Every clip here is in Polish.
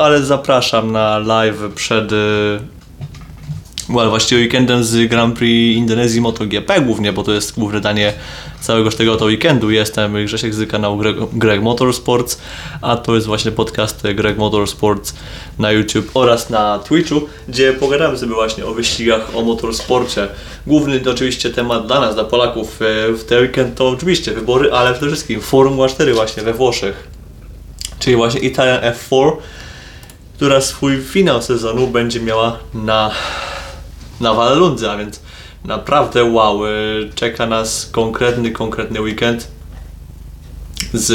ale zapraszam na live przed y, well, właściwie weekendem z Grand Prix Indonezji MotoGP głównie, bo to jest główne danie całego tego to weekendu. Jestem Grzesiek z kanału Greg, Greg Motorsports, a to jest właśnie podcast Greg Motorsports na YouTube oraz na Twitchu, gdzie pogadamy sobie właśnie o wyścigach, o motorsporcie. Główny oczywiście temat dla nas, dla Polaków e, w ten weekend to oczywiście wybory, ale przede wszystkim Formuła 4 właśnie we Włoszech, czyli właśnie Italian F4, która swój finał sezonu będzie miała na na Wallundze, a więc naprawdę wow, y, czeka nas konkretny, konkretny weekend z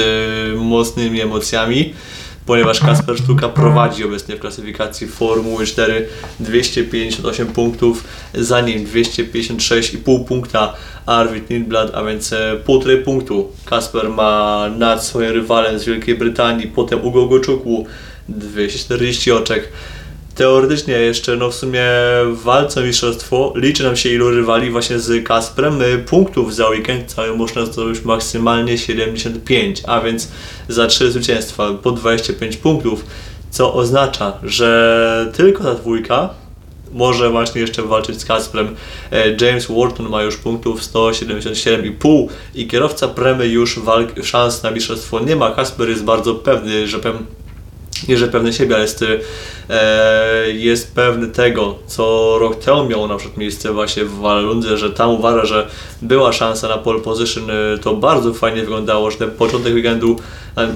mocnymi emocjami, ponieważ Kasper Sztuka prowadzi obecnie w klasyfikacji Formuły 4 258 punktów, za nim 256,5 punkta Arvid Lindblad, a więc e, półtorej punktu. Kasper ma nad swoim rywalem z Wielkiej Brytanii, potem Ugo Goczukwu 240 oczek, teoretycznie jeszcze, no w sumie w walce o mistrzostwo liczy nam się ilu rywali właśnie z Kasprem. Y, punktów za weekend cały można zdobyć maksymalnie 75, a więc za 3 zwycięstwa po 25 punktów, co oznacza, że tylko ta dwójka może właśnie jeszcze walczyć z Kasprem. E, James Wharton ma już punktów 177,5 i kierowca Premy już walk, szans na mistrzostwo nie ma. Kasper jest bardzo pewny, że pewnie nie że pewny siebie, ale jest, e, jest pewny tego, co rok temu miał na przykład miejsce właśnie w Walundze, że tam uważa, że była szansa na pole position, e, to bardzo fajnie wyglądało, że ten początek weekendu e,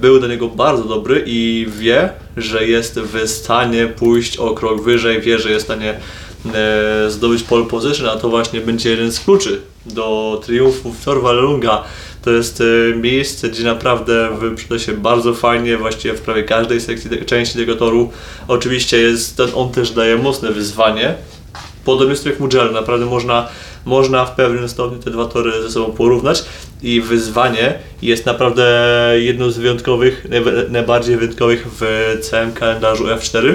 był do niego bardzo dobry i wie, że jest w stanie pójść o krok wyżej, wie, że jest w stanie e, zdobyć pole position, a to właśnie będzie jeden z kluczy do triumfu w Tor Walunga to jest e, miejsce, gdzie naprawdę wyprzeda się bardzo fajnie, właściwie w prawie każdej sekcji, części tego toru. Oczywiście jest, on też daje mocne wyzwanie. Podobnie jak Mugello, naprawdę można, można w pewnym stopniu te dwa tory ze sobą porównać i wyzwanie jest naprawdę jedną z wyjątkowych, najbardziej wyjątkowych w całym kalendarzu F4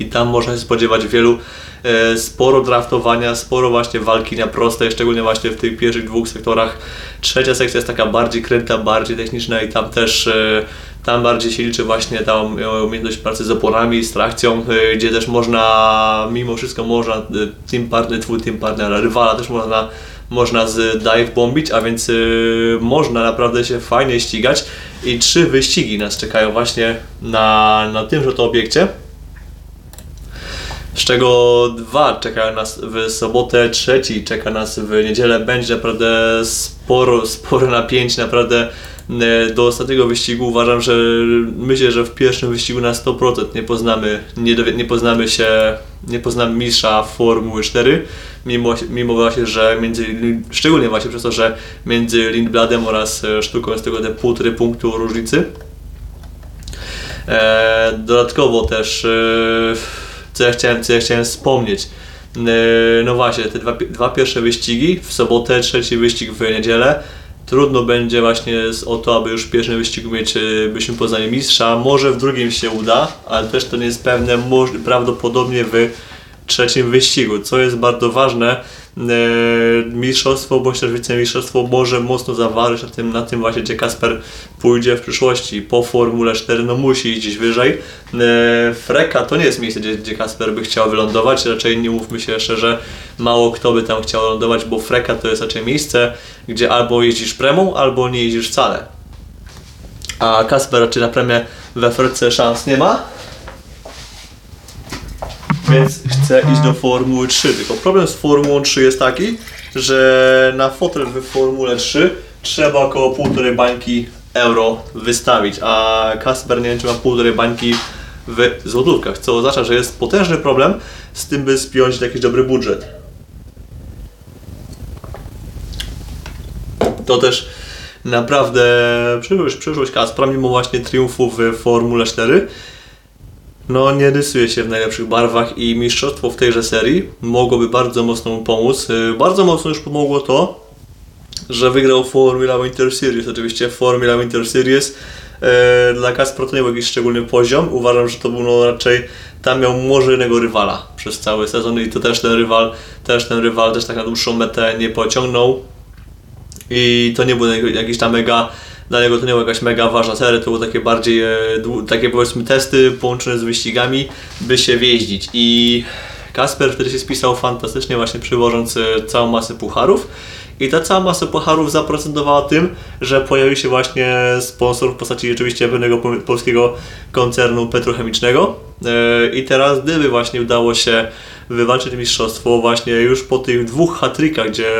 i tam można się spodziewać wielu E, sporo draftowania, sporo właśnie walki na proste, szczególnie właśnie w tych pierwszych dwóch sektorach. Trzecia sekcja jest taka bardziej kręta, bardziej techniczna i tam też e, tam bardziej się liczy właśnie ta umiejętność pracy z oporami, z trakcją, e, gdzie też można, mimo wszystko można team partner, twój team partner, rywala też można można z dive bombić, a więc można naprawdę się fajnie ścigać i trzy wyścigi nas czekają właśnie na, na tymże to obiekcie z czego dwa czekają nas w sobotę, trzeci czeka nas w niedzielę. Będzie naprawdę sporo, sporo napięć, naprawdę e, do ostatniego wyścigu uważam, że myślę, że w pierwszym wyścigu na 100% nie poznamy, nie, nie poznamy się, nie poznamy mistrza Formuły 4, mimo, mimo właśnie, że między, szczególnie właśnie przez to, że między Lindbladem oraz e, Sztuką jest tylko te półtorej punktu różnicy. E, dodatkowo też co ja chciałem, co ja chciałem wspomnieć. E, no właśnie, te dwa, dwa pierwsze wyścigi, w sobotę, trzeci wyścig w niedzielę. Trudno będzie właśnie o to, aby już w pierwszym wyścigu mieć e, byśmy poznali mistrza. Może w drugim się uda, ale też to nie jest pewne, prawdopodobnie w trzecim wyścigu, co jest bardzo ważne, mistrzostwo bądź też wicemistrzostwo może mocno zaważyć na tym, na tym właśnie, gdzie Kasper pójdzie w przyszłości. Po Formule 4 no musi iść gdzieś wyżej. E, Freka to nie jest miejsce, gdzie, gdzie Kasper by chciał wylądować, raczej nie mówmy się szczerze, mało kto by tam chciał lądować, bo Freka to jest raczej miejsce, gdzie albo jeździsz premią, albo nie jeździsz wcale. A Kasper raczej na premię we Frece szans nie ma, więc chcę iść do Formuły 3. Tylko problem z Formułą 3 jest taki, że na fotel w Formule 3 trzeba około półtorej bańki euro wystawić, a Kasper nie wiem czy ma półtorej bańki w złotówkach, co oznacza, że jest potężny problem z tym, by spiąć jakiś dobry budżet. To też naprawdę przyszłość, przyszłość Kaspra, mimo właśnie triumfu w Formule 4, no nie rysuje się w najlepszych barwach i mistrzostwo w tejże serii mogłoby bardzo mocno mu pomóc. Y, bardzo mocno już pomogło to, że wygrał Formula Winter Series. Oczywiście Formula Winter Series e, dla Kaspra to nie był jakiś szczególny poziom. Uważam, że to był no raczej tam miał może innego rywala przez cały sezon i to też ten rywal, też ten rywal też tak na dłuższą metę nie pociągnął. I to nie był jakiś tam mega dla niego to nie była jakaś mega ważna seria, to były takie bardziej, e, takie powiedzmy testy połączone z wyścigami, by się wjeździć. I Kasper wtedy się spisał fantastycznie właśnie przywożąc e, całą masę pucharów. I ta cała masa pucharów zaprocentowała tym, że pojawił się właśnie sponsor w postaci oczywiście pewnego po- polskiego koncernu petrochemicznego. E, i teraz gdyby właśnie udało się wywalczyć mistrzostwo właśnie już po tych dwóch hatrykach, gdzie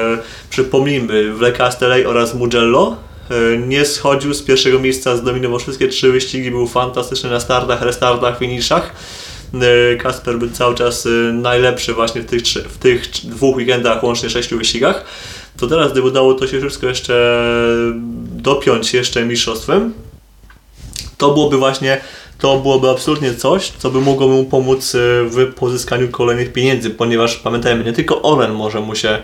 przypomnijmy w Le Castellet oraz Mugello nie schodził z pierwszego miejsca, zdominował wszystkie trzy wyścigi, był fantastyczny na startach, restartach, finiszach. E, Kasper był cały czas e, najlepszy właśnie w tych, trzy, w tych dwóch weekendach, łącznie sześciu wyścigach. To teraz, gdyby udało to się wszystko jeszcze dopiąć jeszcze mistrzostwem, to byłoby właśnie, to byłoby absolutnie coś, co by mogło mu pomóc e, w pozyskaniu kolejnych pieniędzy, ponieważ pamiętajmy, nie tylko Orlen może mu się,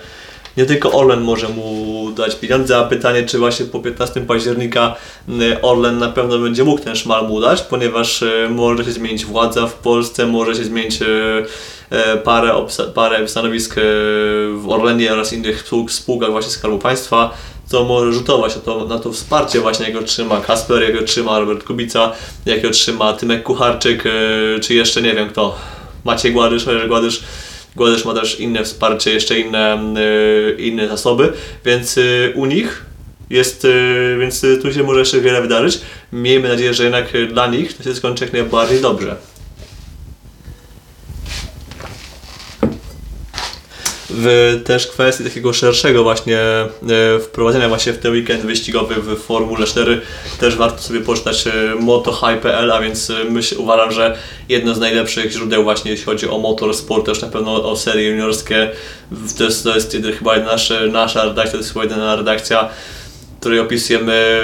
nie tylko Orlen może mu dać pieniądze, a pytanie, czy właśnie po 15 października m, Orlen na pewno będzie mógł ten szmal mu dać, ponieważ e, może się zmienić władza w Polsce, może się zmienić e, e, parę, parę stanowisk w Orlenie oraz innych spół- spółkach właśnie Skarbu Państwa, co może rzutować na to, na to wsparcie właśnie, jakie otrzyma Kasper, jakie otrzyma Robert Kubica, jakie otrzyma Tymek Kucharczyk, czy jeszcze nie wiem kto, Maciej Gładysz, Gładysz, Gładysz ma też inne wsparcie, jeszcze inne, e, inne zasoby, więc e, u nich jest, e, więc tu się może jeszcze wiele wydarzyć. Miejmy nadzieję, że jednak dla nich to się skończy jak najbardziej dobrze. W też kwestii takiego szerszego właśnie e, wprowadzenia właśnie w ten weekend wyścigowy w Formule 4 też warto sobie poczytać e, motohigh.pl, a więc e, myśl, uważam, że jedno z najlepszych źródeł właśnie jeśli chodzi o motorsport, też na pewno o serie juniorskie, to jest, to jest chyba nasza, nasza redakcja, to jest chyba jedyna redakcja, której opisujemy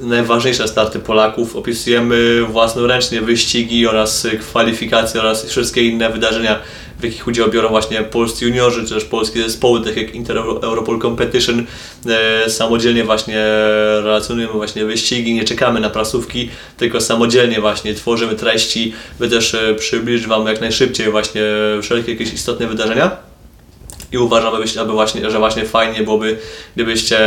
najważniejsze starty Polaków. Opisujemy własnoręcznie wyścigi oraz kwalifikacje oraz wszystkie inne wydarzenia, w jakich udział biorą właśnie polscy juniorzy, czy też polskie zespoły, tak jak Inter Europol Competition. E, samodzielnie właśnie relacjonujemy właśnie wyścigi, nie czekamy na prasówki, tylko samodzielnie właśnie tworzymy treści, by też e, przybliżyć Wam jak najszybciej właśnie wszelkie jakieś istotne wydarzenia. I uważam, aby właśnie, że właśnie fajnie byłoby, gdybyście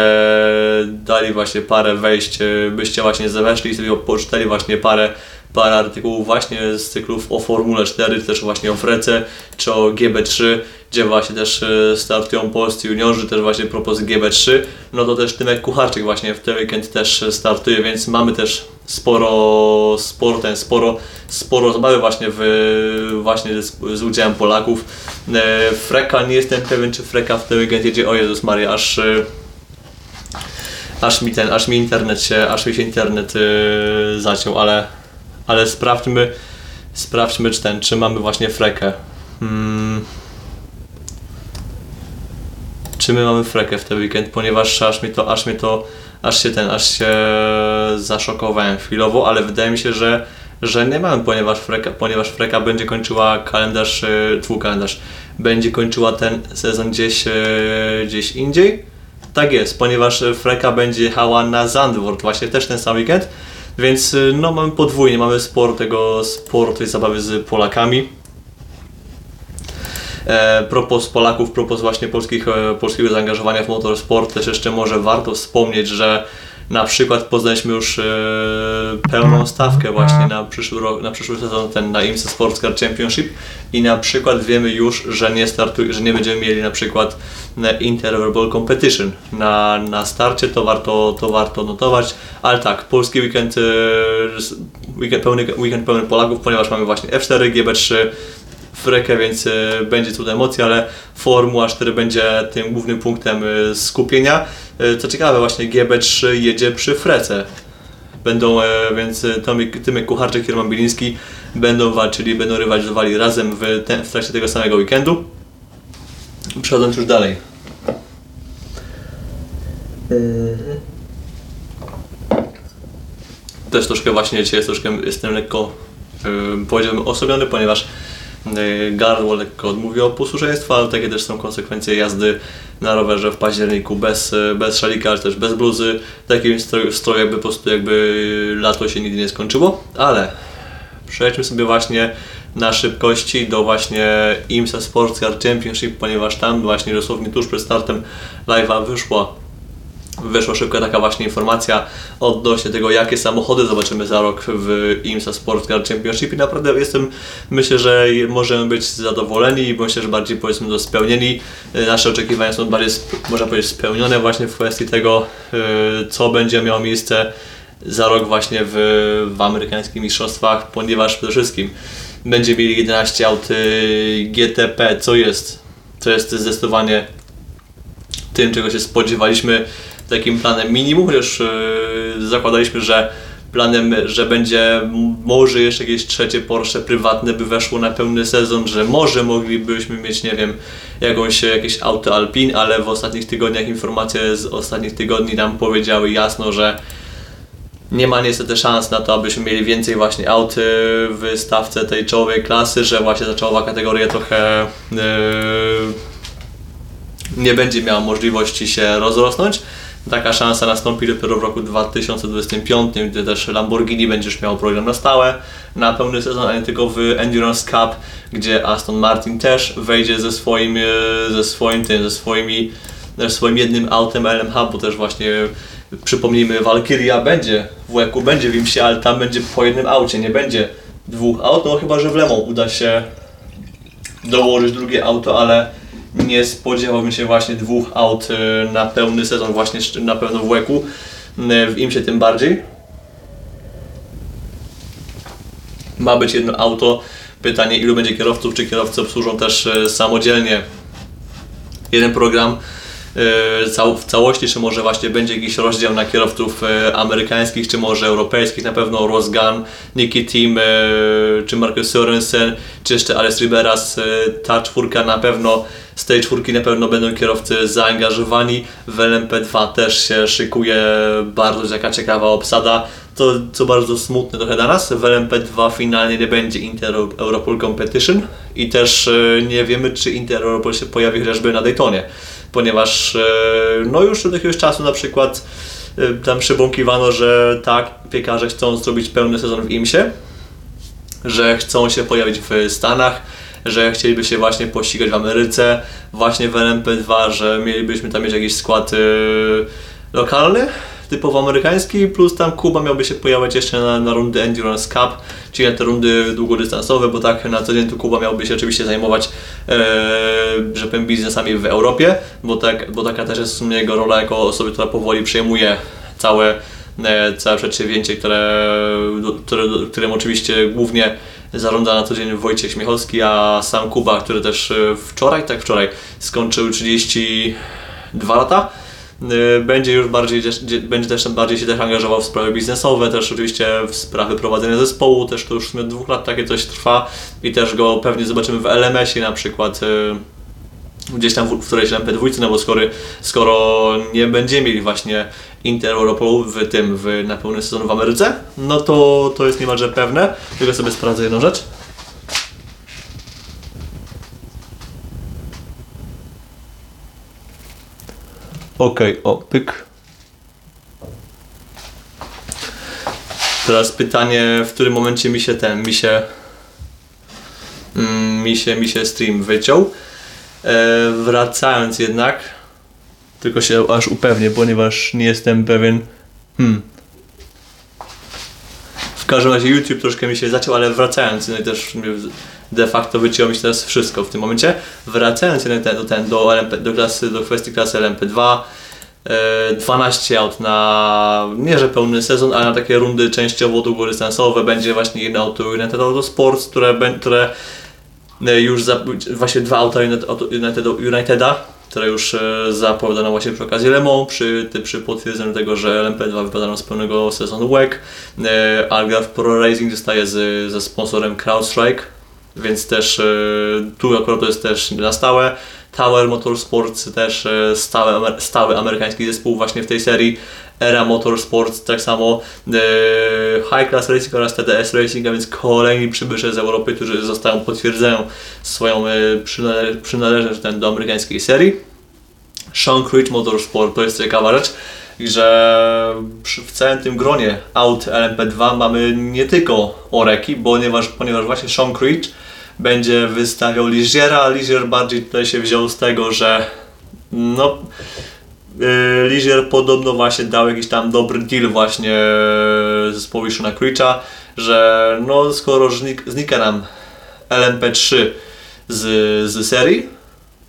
dali właśnie parę wejść, e, byście właśnie zaweszli i sobie poczytali właśnie parę, parę artykułów właśnie z cyklów o Formule 4, też właśnie o Frece, czy o GB3, gdzie właśnie też e, startują polscy juniorzy, też właśnie propos GB3, no to też Tymek Kucharczyk właśnie w ten weekend też startuje, więc mamy też sporo, sporo, ten, sporo, sporo zabawy właśnie w, właśnie z, z udziałem Polaków. E, Freka, nie jestem pewien czy Freka w ten weekend jedzie, o Jezus Maria, aż e, aż mi ten, aż mi internet się, aż mi się internet e, zaciął, ale, ale sprawdźmy, sprawdźmy czy ten, czy mamy właśnie Frekę. Hmm. Czy my mamy Frekę w ten weekend, ponieważ aż mi to, aż mnie to, aż się ten, aż się zaszokowałem chwilowo, ale wydaje mi się, że że nie mamy, ponieważ Freka, ponieważ Freka będzie kończyła kalendarz, e, twój kalendarz, będzie kończyła ten sezon gdzieś, e, gdzieś indziej. Tak jest, ponieważ Freka będzie jechała na Zandvoort właśnie też ten sam weekend, więc e, no mamy podwójnie, mamy sporo tego, sporo tej zabawy z Polakami. E, propos Polaków, propos właśnie polskich, e, polskiego zaangażowania w motorsport, też jeszcze może warto wspomnieć, że na przykład poznaliśmy już e, pełną stawkę właśnie na przyszły, rok, na przyszły sezon, ten na IMSA Sports Car Championship. I na przykład wiemy już, że nie, startuj, że nie będziemy mieli na przykład na Inter Verbal Competition. Na, na starcie, to warto, to warto notować, ale tak, polski weekend, e, weekend, pełny, weekend pełny Polaków, ponieważ mamy właśnie F4, GB3, Frekę, więc e, będzie tu emocja, ale Formuła 4 będzie tym głównym punktem e, skupienia. E, Co ciekawe, właśnie GB3 jedzie przy Frece. Będą, więc Tomek, Tymek Kucharczyk i Roman Biliński będą walczyli, będą rywalizowali razem w, te, w trakcie tego samego weekendu. Przechodząc już dalej. Też troszkę właśnie dzisiaj jest troszkę, jestem lekko, yy, powiedziałbym, osobiony, ponieważ gardło lekko odmówiło posłuszeństwa, ale takie też są konsekwencje jazdy na rowerze w październiku bez, yy, bez szalika, ale też bez bluzy. W takim stroju, stroju jakby po prostu jakby lato się nigdy nie skończyło, ale przejdźmy sobie właśnie na szybkości do właśnie IMSA Sports Car Championship, ponieważ tam właśnie dosłownie tuż przed startem live'a wyszła Wyszła szybka taka właśnie informacja odnośnie tego, jakie samochody zobaczymy za rok w IMSA Sport Car Championship i naprawdę jestem, myślę, że możemy być zadowoleni i myślę, że bardziej powiedzmy to spełnieni. Nasze oczekiwania są bardziej, można powiedzieć, spełnione właśnie w kwestii tego, yy, co będzie miało miejsce za rok właśnie w, w amerykańskich mistrzostwach, ponieważ przede wszystkim będzie mieli 11 aut yy, GTP, co jest, co jest zdecydowanie tym, czego się spodziewaliśmy takim planem minimum, chociaż yy, zakładaliśmy, że planem, że będzie może jeszcze jakieś trzecie Porsche prywatne by weszło na pełny sezon, że może moglibyśmy mieć, nie wiem, jakąś, jakieś auto Alpin, ale w ostatnich tygodniach informacje z ostatnich tygodni nam powiedziały jasno, że nie ma niestety szans na to, abyśmy mieli więcej właśnie aut w stawce tej czołowej klasy, że właśnie ta czołowa kategoria trochę yy, nie będzie miała możliwości się rozrosnąć. Taka szansa nastąpi dopiero w roku 2025, gdy też Lamborghini będziesz miał program na stałe, na pełny sezon, a nie tylko w Endurance Cup, gdzie Aston Martin też wejdzie ze swoim, e, ze swoim tym, ze swoimi, ze swoim jednym autem LMH, bo też właśnie przypomnijmy, Valkyria będzie w łeku, będzie w Imsie, ale tam będzie po jednym aucie, nie będzie dwóch aut, no chyba, że w Lemą uda się dołożyć drugie auto, ale nie spodziewałbym się właśnie dwóch aut y, na pełny sezon, właśnie na pewno w łeku, y, w IMSie tym bardziej. Ma być jedno auto, pytanie ilu będzie kierowców, czy kierowcy obsłużą też y, samodzielnie jeden program w całości, czy może właśnie będzie jakiś rozdział na kierowców amerykańskich, czy może europejskich, na pewno Ross Gunn, Nicky Team, czy Marcus Sorensen, czy jeszcze Alex Riberas, ta czwórka na pewno z tej czwórki na pewno będą kierowcy zaangażowani. W LMP2 też się szykuje bardzo taka ciekawa obsada. To co bardzo smutne trochę dla nas, w LMP2 finalnie nie będzie Inter Europol Competition i też e, nie wiemy czy Inter Europol się pojawi chociażby na Daytonie, ponieważ e, no już od jakiegoś czasu na przykład e, tam przybąkiwano, że tak, piekarze chcą zrobić pełny sezon w IMSie, że chcą się pojawić w Stanach, że chcieliby się właśnie pościgać w Ameryce, właśnie w LMP2, że mielibyśmy tam mieć jakiś skład yy, lokalny, typowo amerykański, plus tam Kuba miałby się pojawiać jeszcze na, na rundy Endurance Cup, czyli na te rundy długodystansowe, bo tak na co dzień tu Kuba miałby się oczywiście zajmować, e, że powiem, biznesami w Europie, bo, tak, bo taka też jest w sumie jego rola jako osoby, która powoli przejmuje całe, e, całe przedsięwzięcie, które, które, którym oczywiście głównie zarządza na co dzień Wojciech Śmiechowski, a sam Kuba, który też e, wczoraj, tak wczoraj, skończył 32 lata, będzie już bardziej, będzie też bardziej się też angażował w sprawy biznesowe, też oczywiście w sprawy prowadzenia zespołu, też to już sumie dwóch lat takie coś trwa i też go pewnie zobaczymy w LMS-ie na przykład e, gdzieś tam w którejś LMP2, no bo skoro, skoro nie będziemy mieli właśnie Inter Europolu w tym, w, na pełny sezon w Ameryce, no to to jest niemalże pewne. Tylko sobie sprawdzę jedną rzecz. Okay, o, pyk. Teraz pytanie, w którym momencie mi się ten, mi się, mm, mi się, mi się stream wyciął. E, wracając jednak, tylko się aż upewnię, ponieważ nie jestem pewien. Hmm. W każdym razie YouTube troszkę mi się zaciął, ale wracając, no i też de facto wyciął mi się teraz wszystko w tym momencie. Wracając jednak do, ten, do, LMP, do, klasy, do kwestii klasy LMP2, 12 e, aut na nie że pełny sezon, ale na takie rundy częściowo długodystansowe będzie właśnie jedno auto United Auto Sports, które, które e, już za, właśnie dwa auta United, Uniteda które już e, zapowiadano właśnie przy okazji Le Mans, przy, przy potwierdzeniu tego, że LMP2 wypadano z pełnego sezonu WEC. Algarve Pro Racing zostaje z, ze sponsorem CrowdStrike, więc też e, tu akurat to jest też na stałe. Tower Motorsports też stały, stały amerykański zespół właśnie w tej serii. Era Motorsports, tak samo High Class Racing oraz TDS Racing, a więc kolejni przybysze z Europy, którzy zostają, potwierdzają swoją przynale przynależność do amerykańskiej serii. Sean Creed Motorsport to jest ciekawa rzecz, że w całym tym gronie aut LMP2 mamy nie tylko Oreki, ponieważ, ponieważ właśnie Sean Creed będzie wystawiał Ligiera, a bardziej tutaj się wziął z tego, że no Yy, Ligier podobno właśnie dał jakiś tam dobry deal właśnie zespołowi Shona Creecha, że no skoro znik, znika nam LMP3 z, z serii,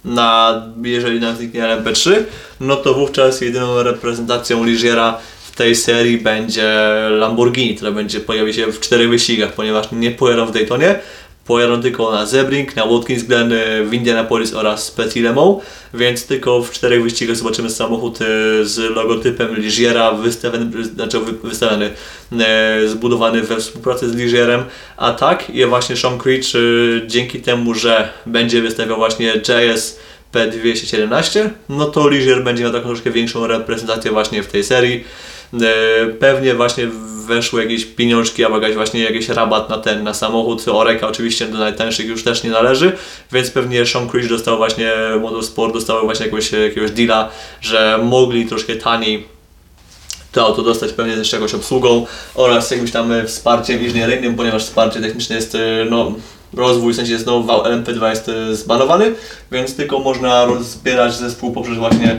na, jeżeli nam zniknie LMP3, no to wówczas jedyną reprezentacją Ligiera w tej serii będzie Lamborghini, która będzie pojawi się w czterech wyścigach, ponieważ nie pojadą w Daytonie, pojadą tylko na Zebring, na Watkins Glen, w Indianapolis oraz Petit Le Mans, więc tylko w czterech wyścigach zobaczymy samochód e, z logotypem Ligiera wystawiony, znaczy wy- wystawiony, e, zbudowany we współpracy z Ligierem, a tak i właśnie Sean Creech e, dzięki temu, że będzie wystawiał właśnie JS P217, no to Ligier będzie miał taką troszkę większą reprezentację właśnie w tej serii. E, Pewnie właśnie weszły jakieś pieniążki albo jakaś właśnie jakiś rabat na ten, na samochód. Oreka oczywiście do najtańszych już też nie należy, więc pewnie Sean Creech dostał właśnie, Motorsport dostał właśnie jakiegoś, jakiegoś deala, że mogli troszkę taniej to auto dostać pewnie też jakąś obsługą oraz jakimś tam wsparciem inżynieryjnym, ponieważ wsparcie techniczne jest, e, no, rozwój w sensie no, wał LMP2 jest e, zbanowany, więc tylko można rozbierać zespół poprzez właśnie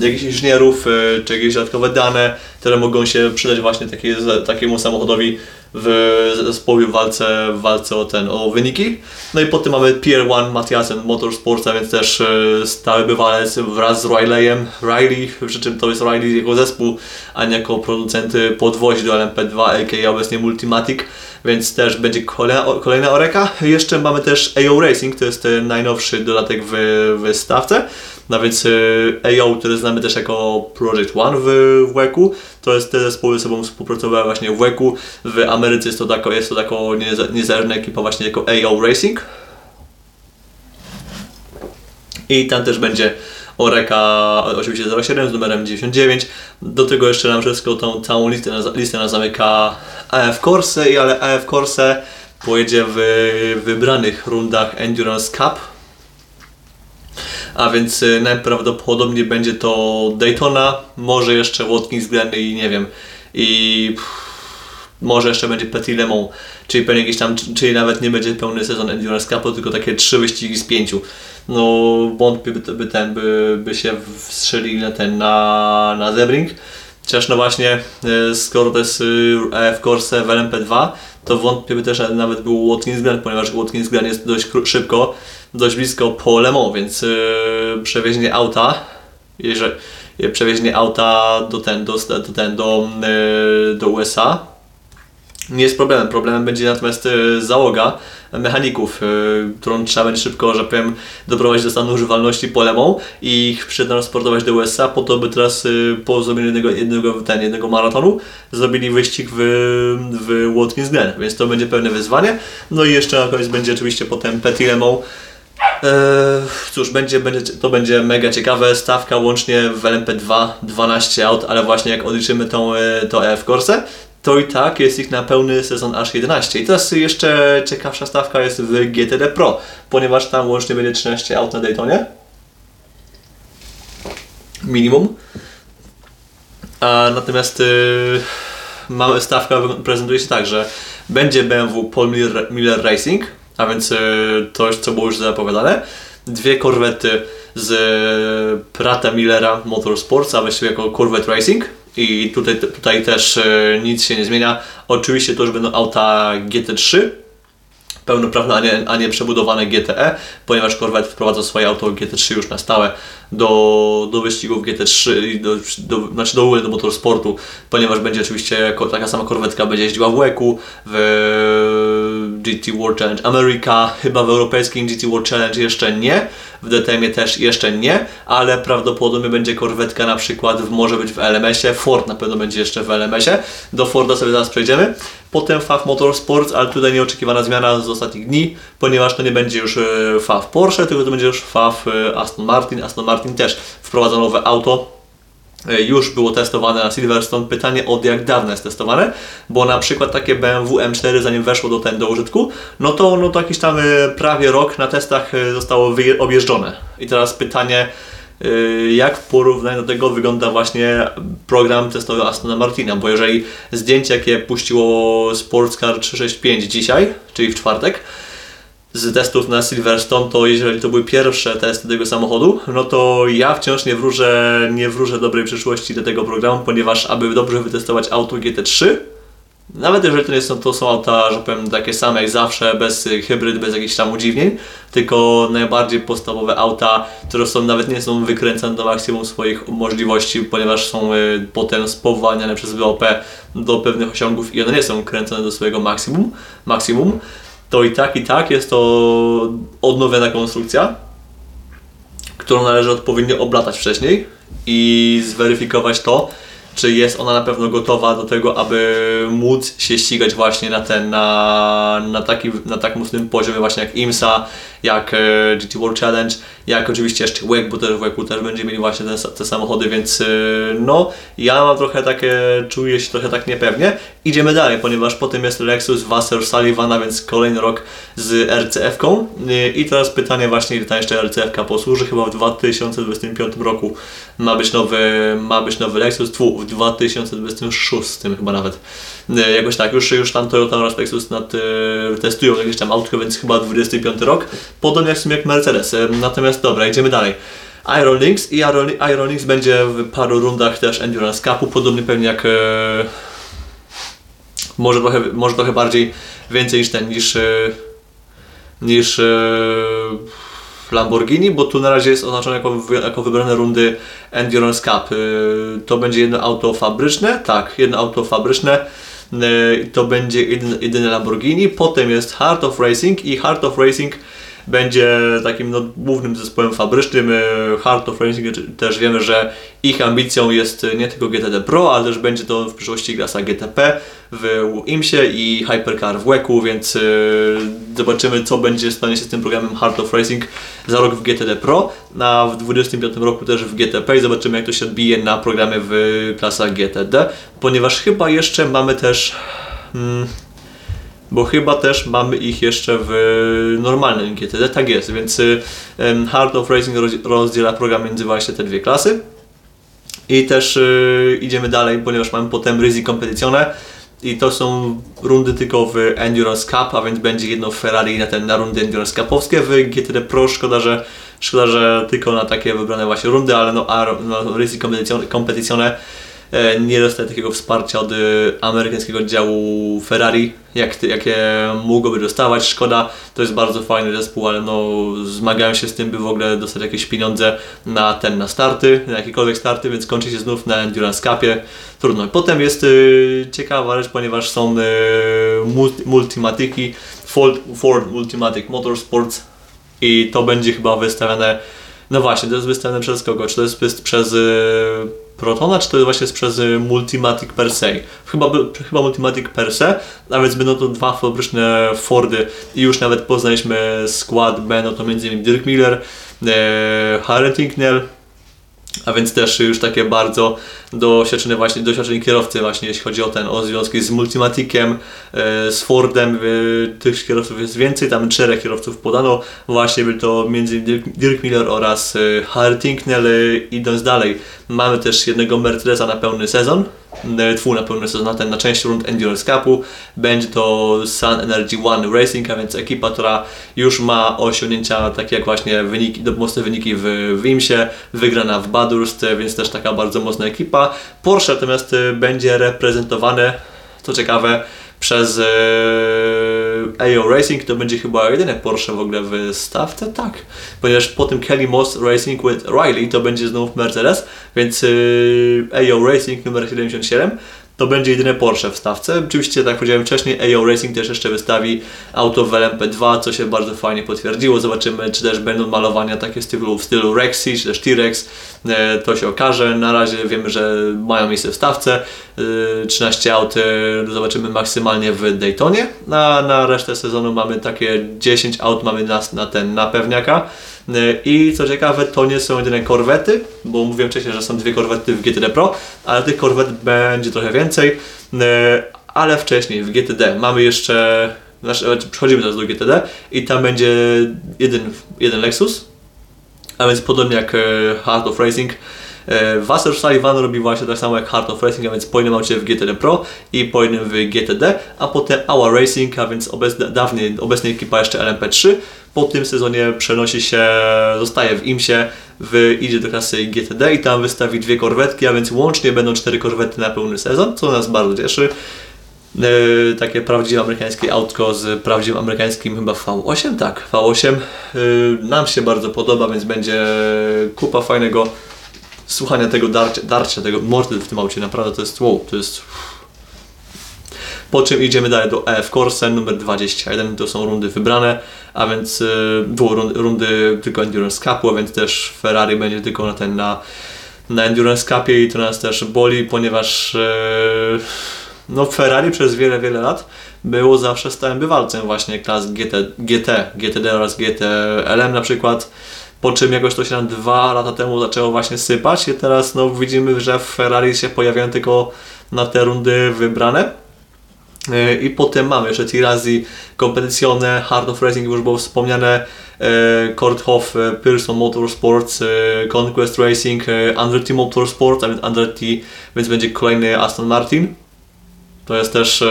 jakichś inżynierów, e, czy jakieś dodatkowe dane, które mogą się przydać właśnie takiej, takiemu samochodowi w zespołie w walce, w walce o ten, o wyniki. No i potem mamy Pier One Matiasen Motorsports, a więc też e, stały bywalec wraz z Rileyem. Riley, przy czym to jest Riley jako zespół, a nie jako producent podwozi do LMP2, a.k.a. obecnie Multimatic, więc też będzie kolejna, kolejna oreka. Jeszcze mamy też AO Racing, to jest najnowszy dodatek w, w stawce. Więc y, AO, który znamy też jako Project One w, WEC-u, to jest te zespoły ze sobą współpracowały właśnie w WEC-u. W Ameryce jest to tako, jest to nieza- niezależna ekipa właśnie jako AO Racing. I tam też będzie Oreka oczywiście 07 z numerem 99. Do tego jeszcze nam wszystko tą całą listę, listę nas zamyka AF Corse, ale AF Corse pojedzie w wybranych rundach Endurance Cup. A więc y, najprawdopodobniej będzie to Daytona, może jeszcze Watkins Glen i nie wiem, i może jeszcze będzie Petit Le Mans, czyli pewnie jakiś tam, czyli nawet nie będzie pełny sezon Endurance Cupu, tylko takie trzy wyścigi z pięciu. No wątpię, by, by ten, by, by się wstrzelili na ten, na, na Zebring. Chociaż no właśnie, y, skoro to jest y, AF Corse w LMP2, to wątpię by też nawet był Watkins Glen, ponieważ Watkins Glen jest dość szybko, dość blisko po Le Mans, więc yy, przewieźnie auta, jeżeli yy, przewieźnie auta do ten, do, do, ten, do, yy, do USA nie jest problemem. Problemem będzie natomiast yy, załoga mechaników, yy, którą trzeba będzie szybko, że powiem, doprowadzić do stanu używalności po Le Mans i ich przetransportować do USA po to, by teraz yy, po zrobieniu jednego, jednego, ten, jednego maratonu zrobili wyścig w, w Watkins Glen, więc to będzie pewne wyzwanie. No i jeszcze na koniec będzie oczywiście potem Petit Le Mans, Eee, cóż, będzie, będzie, to będzie mega ciekawe. Stawka łącznie w LMP2 12 aut, ale właśnie jak odliczymy tą, e, to EF Corse, to i tak jest ich na pełny sezon aż 11. I teraz jeszcze ciekawsza stawka jest w GTD Pro, ponieważ tam łącznie będzie 13 aut na Daytonie. Minimum. A natomiast yy, mamy stawka prezentuje się tak, że będzie BMW Paul Miller, Miller Racing, a więc yy, to, co było już zapowiadane. Dwie korwety z yy, Prata Millera Motorsports, a właściwie jako Corvette Racing. I tutaj, tutaj też yy, nic się nie zmienia. Oczywiście to już będą auta GT3, pełnoprawne, a nie, a nie przebudowane GTE, ponieważ Corvette wprowadza swoje auto GT3 już na stałe do, do wyścigów GT3, i do, do, znaczy do ogóle do motorsportu, ponieważ będzie oczywiście taka sama korwetka będzie jeździła w WEC-u, w GT World Challenge America, chyba w europejskim GT World Challenge jeszcze nie, w DTM-ie też jeszcze nie, ale prawdopodobnie będzie korwetka na przykład, w, może być w LMS-ie, Ford na pewno będzie jeszcze w LMS-ie, do Forda sobie zaraz przejdziemy. Potem FAW Motorsports, ale tutaj nieoczekiwana zmiana z ostatnich dni, ponieważ to nie będzie już e, FAW Porsche, tylko to będzie już FAW e, Aston Martin. Aston Martin też wprowadza nowe auto, e, już było testowane na Silverstone. Pytanie od jak dawno jest testowane, bo na przykład takie BMW M4 zanim weszło do ten do użytku, no to, no to jakiś tam e, prawie rok na testach e, zostało objeżdżone. I teraz pytanie, jak w porównaniu do tego wygląda właśnie program testowy Astona Martina, bo jeżeli zdjęcie jakie puściło Sportscar 365 dzisiaj, czyli w czwartek, z testów na Silverstone, to jeżeli to były pierwsze testy tego samochodu, no to ja wciąż nie wróżę, nie wróżę dobrej przyszłości do tego programu, ponieważ aby dobrze wytestować auto GT3, nawet jeżeli to nie są, to są auta, że powiem, takie same jak zawsze, bez hybryd, bez jakichś tam udziwnień, tylko najbardziej podstawowe auta, które są nawet nie są wykręcane do maksimum swoich możliwości, ponieważ są y, potem spowalniane przez BOP do pewnych osiągów i one nie są kręcone do swojego maksimum, maksimum to i tak, i tak jest to odnowiona konstrukcja, którą należy odpowiednio oblatać wcześniej i zweryfikować to, czy jest ona na pewno gotowa do tego, aby móc się ścigać właśnie na ten, na, na, taki, na tak mocnym poziomie właśnie jak IMSA, jak e, GT World Challenge, jak oczywiście jeszcze WEC, bo też w WEC też będzie mieli właśnie te, te samochody, więc e, no, ja mam trochę takie, czuję się trochę tak niepewnie. Idziemy dalej, ponieważ potem jest Lexus Wasser Sullivana, więc kolejny rok z RCF-ką. E, I teraz pytanie właśnie, ile ta jeszcze RCF-ka posłuży, chyba w 2025 roku ma być nowy, ma być nowy Lexus, tfu, w 2026 chyba nawet. Jakoś tak, już, już tam Toyota oraz Lexus nad, testują jakieś tam autko, więc chyba 25 rok. Podobnie jak w sumie jak Mercedes. Natomiast dobra, idziemy dalej. Iron Links i Iron, Iron Links będzie w paru rundach też Endurance Cupu, podobnie pewnie jak e, może, trochę, może trochę bardziej więcej niż ten, niż, e, niż e, Lamborghini, bo tu na razie jest oznaczone jako, jako wybrane rundy Endurance Cup. E, to będzie jedno auto fabryczne, tak, jedno auto fabryczne. E, to będzie jedyne Lamborghini, potem jest Heart of Racing i Heart of Racing będzie takim no, głównym zespołem fabrycznym. E, Heart of Racing też wiemy, że ich ambicją jest nie tylko GTD Pro, ale też będzie to w przyszłości klasa GTP w IMSie i Hypercar w WEC-u, więc yy, zobaczymy co będzie stanie się z tym programem Heart of Racing za rok w GTD Pro, a w 2025 roku też w GTP i zobaczymy jak to się odbije na programie w klasach GTD, ponieważ chyba jeszcze mamy też... Hmm, bo chyba też mamy ich jeszcze w normalnym GTD, tak jest, więc Heart of Racing rozdziela program między właśnie te dwie klasy. I też y, idziemy dalej, ponieważ mamy potem Risi Competizione i to są rundy tylko w Endurance Cup, a więc będzie jedno Ferrari na, ten, na rundy Endurance Cupowskie w GTD Pro. Szkoda, że, szkoda, że tylko na takie wybrane właśnie rundy, ale no, a, no Risi Competizione nie dostaje takiego wsparcia od e, amerykańskiego działu Ferrari, jak, jakie mógłby dostawać. Szkoda, to jest bardzo fajny zespół, ale no, zmagają się z tym, by w ogóle dostać jakieś pieniądze na ten, na starty, na jakiekolwiek starty, więc kończy się znów na Endurance Cupie. Trudno. Potem jest y, ciekawa rzecz, ponieważ są y, multi, Ford, Ford Multimatic Motorsports i to będzie chyba wystawiane no właśnie, to jest wystawione przez kogo? Czy to jest przez y, Protona, czy to jest przez y, Multimatic per se? Chyba, chyba Multimatic per se, a więc będą to dwa fabryczne Fordy i już nawet poznaliśmy skład, będą to m.in. Dirk Miller, e, Harry Tinknell, a więc też już takie bardzo doświadczeni właśnie, doświadczeni kierowcy właśnie, jeśli chodzi o ten, o związki z Multimaticiem, e, z Fordem, tych kierowców jest więcej, tam czterech kierowców podano, właśnie był to między Dirk Miller oraz e, Harry Tinknell, e, idąc dalej, mamy też jednego Mercedesa na pełny sezon, twój na pełny sezon na, ten, na część rund Endurance Cupu. Będzie to Sun Energy One Racing, a więc ekipa, która już ma osiągnięcia takie jak właśnie wyniki, mocne wyniki w, w IMSie, wygrana w Badurst, więc też taka bardzo mocna ekipa. Porsche natomiast y, będzie reprezentowane, co ciekawe, przez e, AO Racing to będzie chyba jedyne Porsche w ogóle w stawce, tak, ponieważ po tym Kelly Moss Racing with Riley to będzie znów Mercedes, więc e, AO Racing numer 77 to będzie jedyne Porsche w stawce. Oczywiście, tak jak powiedziałem wcześniej, AO Racing też jeszcze wystawi auto w LMP2, co się bardzo fajnie potwierdziło. Zobaczymy, czy też będą malowania takie w stylu, w stylu Rexy, czy też T-Rex. E, to się okaże. Na razie wiemy, że mają miejsce w stawce. 13 e, aut e, zobaczymy maksymalnie w Daytonie. Na, resztę sezonu mamy takie 10 aut mamy na, na ten, na pewniaka. I co ciekawe, to nie są jedyne korwety, bo mówiłem wcześniej, że są dwie korwety w GTD Pro, ale tych korwet będzie trochę więcej. Ale wcześniej w GTD mamy jeszcze, znaczy przechodzimy teraz do GTD i tam będzie jeden, jeden Lexus, a więc podobnie jak Heart of Racing, E, Wasser Sullivan robi właśnie tak samo jak Heart of Racing, a więc po jednym aucie w GTD Pro i po jednym w GTD, a potem Our Racing, a więc obecna, dawniej, obecna ekipa jeszcze LMP3, po tym sezonie przenosi się, zostaje w IMSie, w, idzie do klasy GTD i tam wystawi dwie korwetki, a więc łącznie będą cztery korwety na pełny sezon, co nas bardzo cieszy. E, takie prawdziwe amerykańskie autko z prawdziwym amerykańskim chyba V8, tak, V8. E, nam się bardzo podoba, więc będzie kupa fajnego słuchania tego darcia, darcia tego mordy w tym aucie, naprawdę to jest wow, to jest... Po czym idziemy dalej do EF Corse numer 21, to są rundy wybrane, a więc było rundy, tylko Endurance Cupu, a więc też Ferrari będzie tylko na ten na, na Endurance Cupie i to nas też boli, ponieważ e, no Ferrari przez wiele, wiele lat było zawsze stałym bywalcem właśnie klas GT, GT, GTD oraz GTLM na przykład. Po czym jakoś to się nam dwa lata temu zaczęło właśnie sypać i teraz no widzimy, że w Ferrari się pojawiają tylko na te rundy wybrane. E, I potem mamy jeszcze Tirazi, Competizione, Hard of Racing już było wspomniane, e, Korthoff, e, Pearson Motorsports, Conquest Racing, Andretti Motorsport, a więc Andretti, więc będzie kolejny Aston Martin. To jest też, e,